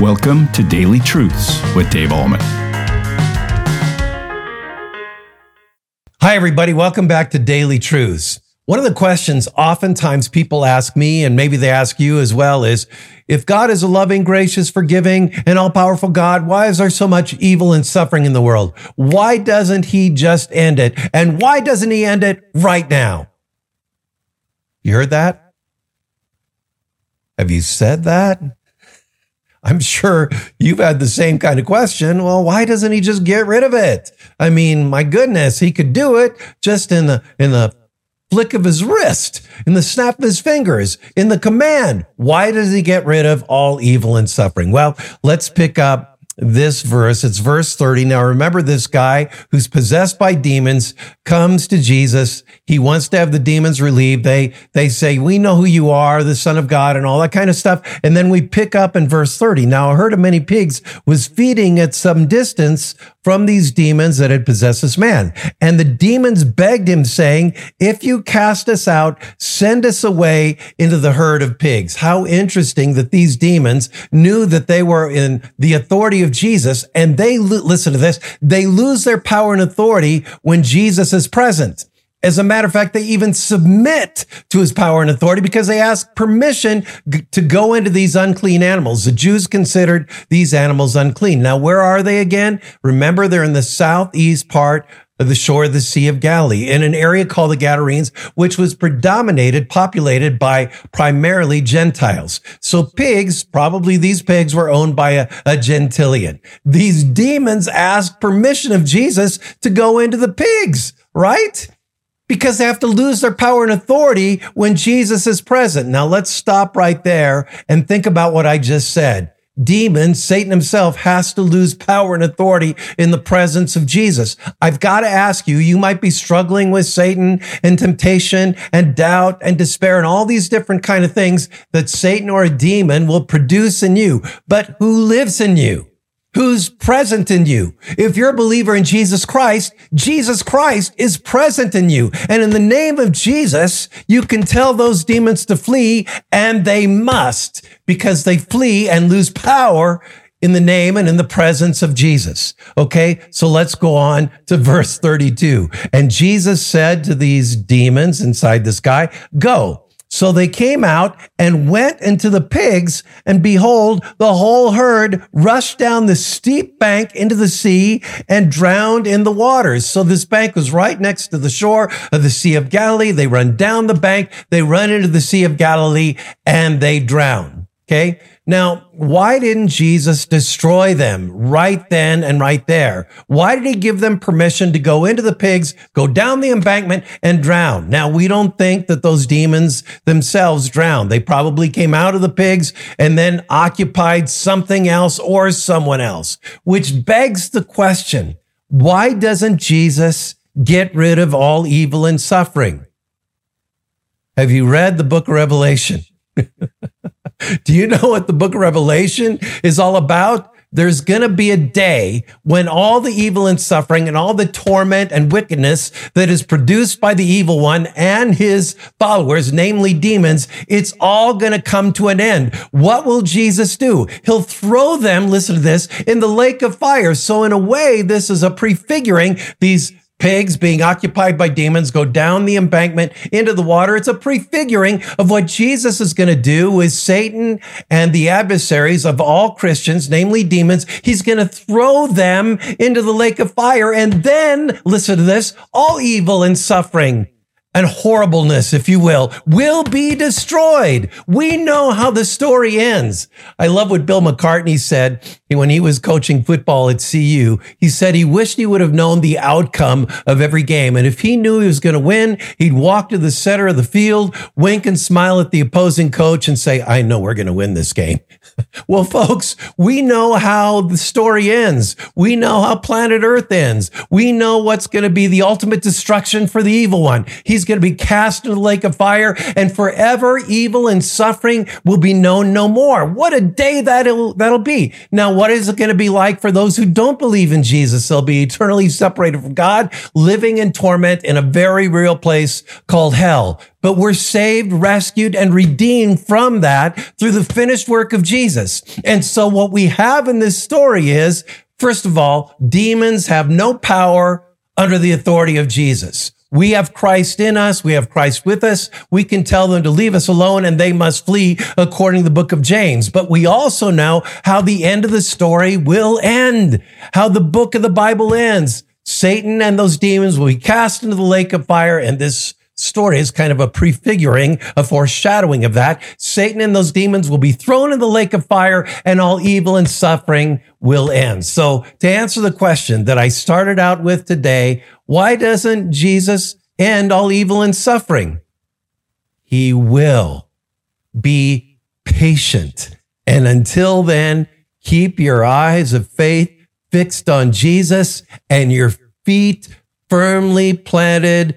Welcome to Daily Truths with Dave Ahlman. Hi, everybody. Welcome back to Daily Truths. One of the questions oftentimes people ask me, and maybe they ask you as well, is if God is a loving, gracious, forgiving, and all powerful God, why is there so much evil and suffering in the world? Why doesn't He just end it? And why doesn't He end it right now? You heard that? Have you said that? I'm sure you've had the same kind of question. Well, why doesn't he just get rid of it? I mean, my goodness, he could do it just in the in the flick of his wrist, in the snap of his fingers, in the command. Why does he get rid of all evil and suffering? Well, let's pick up this verse. It's verse 30. Now remember this guy who's possessed by demons comes to Jesus. He wants to have the demons relieved. They, they say, we know who you are, the son of God and all that kind of stuff. And then we pick up in verse 30. Now a herd of many pigs was feeding at some distance from these demons that had possessed this man. And the demons begged him saying, if you cast us out, send us away into the herd of pigs. How interesting that these demons knew that they were in the authority of Jesus and they, listen to this, they lose their power and authority when Jesus is present. As a matter of fact, they even submit to his power and authority because they ask permission to go into these unclean animals. The Jews considered these animals unclean. Now, where are they again? Remember, they're in the southeast part of the shore of the Sea of Galilee in an area called the Gadarenes, which was predominated, populated by primarily Gentiles. So pigs, probably these pigs were owned by a, a Gentilian. These demons asked permission of Jesus to go into the pigs, right? Because they have to lose their power and authority when Jesus is present. Now let's stop right there and think about what I just said Demons, Satan himself, has to lose power and authority in the presence of Jesus. I've got to ask you, you might be struggling with Satan and temptation and doubt and despair and all these different kind of things that Satan or a demon will produce in you. But who lives in you? Who's present in you. If you're a believer in Jesus Christ, Jesus Christ is present in you. And in the name of Jesus, you can tell those demons to flee and they must because they flee and lose power in the name and in the presence of Jesus. Okay. So let's go on to verse 32. And Jesus said to these demons inside this guy, go so they came out and went into the pigs, and behold, the whole herd rushed down the steep bank into the sea and drowned in the waters. So this bank was right next to the shore of the Sea of Galilee. They run down the bank, they run into the Sea of Galilee, and they drown. Okay. Now, why didn't Jesus destroy them right then and right there? Why did he give them permission to go into the pigs, go down the embankment and drown? Now, we don't think that those demons themselves drowned. They probably came out of the pigs and then occupied something else or someone else, which begs the question, why doesn't Jesus get rid of all evil and suffering? Have you read the book of Revelation? Do you know what the book of Revelation is all about? There's going to be a day when all the evil and suffering and all the torment and wickedness that is produced by the evil one and his followers, namely demons, it's all going to come to an end. What will Jesus do? He'll throw them, listen to this, in the lake of fire. So in a way, this is a prefiguring these Pigs being occupied by demons go down the embankment into the water. It's a prefiguring of what Jesus is going to do with Satan and the adversaries of all Christians, namely demons. He's going to throw them into the lake of fire. And then, listen to this, all evil and suffering and horribleness, if you will, will be destroyed. We know how the story ends. I love what Bill McCartney said when he was coaching football at CU. He said he wished he would have known the outcome of every game. And if he knew he was going to win, he'd walk to the center of the field, wink and smile at the opposing coach and say, I know we're going to win this game. well, folks, we know how the story ends. We know how planet Earth ends. We know what's going to be the ultimate destruction for the evil one. He's going to be cast into the lake of fire and forever evil and suffering will be known no more. What a day that'll, that'll be. Now, what is it going to be like for those who don't believe in Jesus? They'll be eternally separated from God, living in torment in a very real place called hell. But we're saved, rescued, and redeemed from that through the finished work of Jesus. And so what we have in this story is, first of all, demons have no power under the authority of Jesus. We have Christ in us. We have Christ with us. We can tell them to leave us alone and they must flee according to the book of James. But we also know how the end of the story will end, how the book of the Bible ends. Satan and those demons will be cast into the lake of fire. And this story is kind of a prefiguring, a foreshadowing of that. Satan and those demons will be thrown in the lake of fire and all evil and suffering will end. So to answer the question that I started out with today, why doesn't Jesus end all evil and suffering? He will be patient. And until then, keep your eyes of faith fixed on Jesus and your feet firmly planted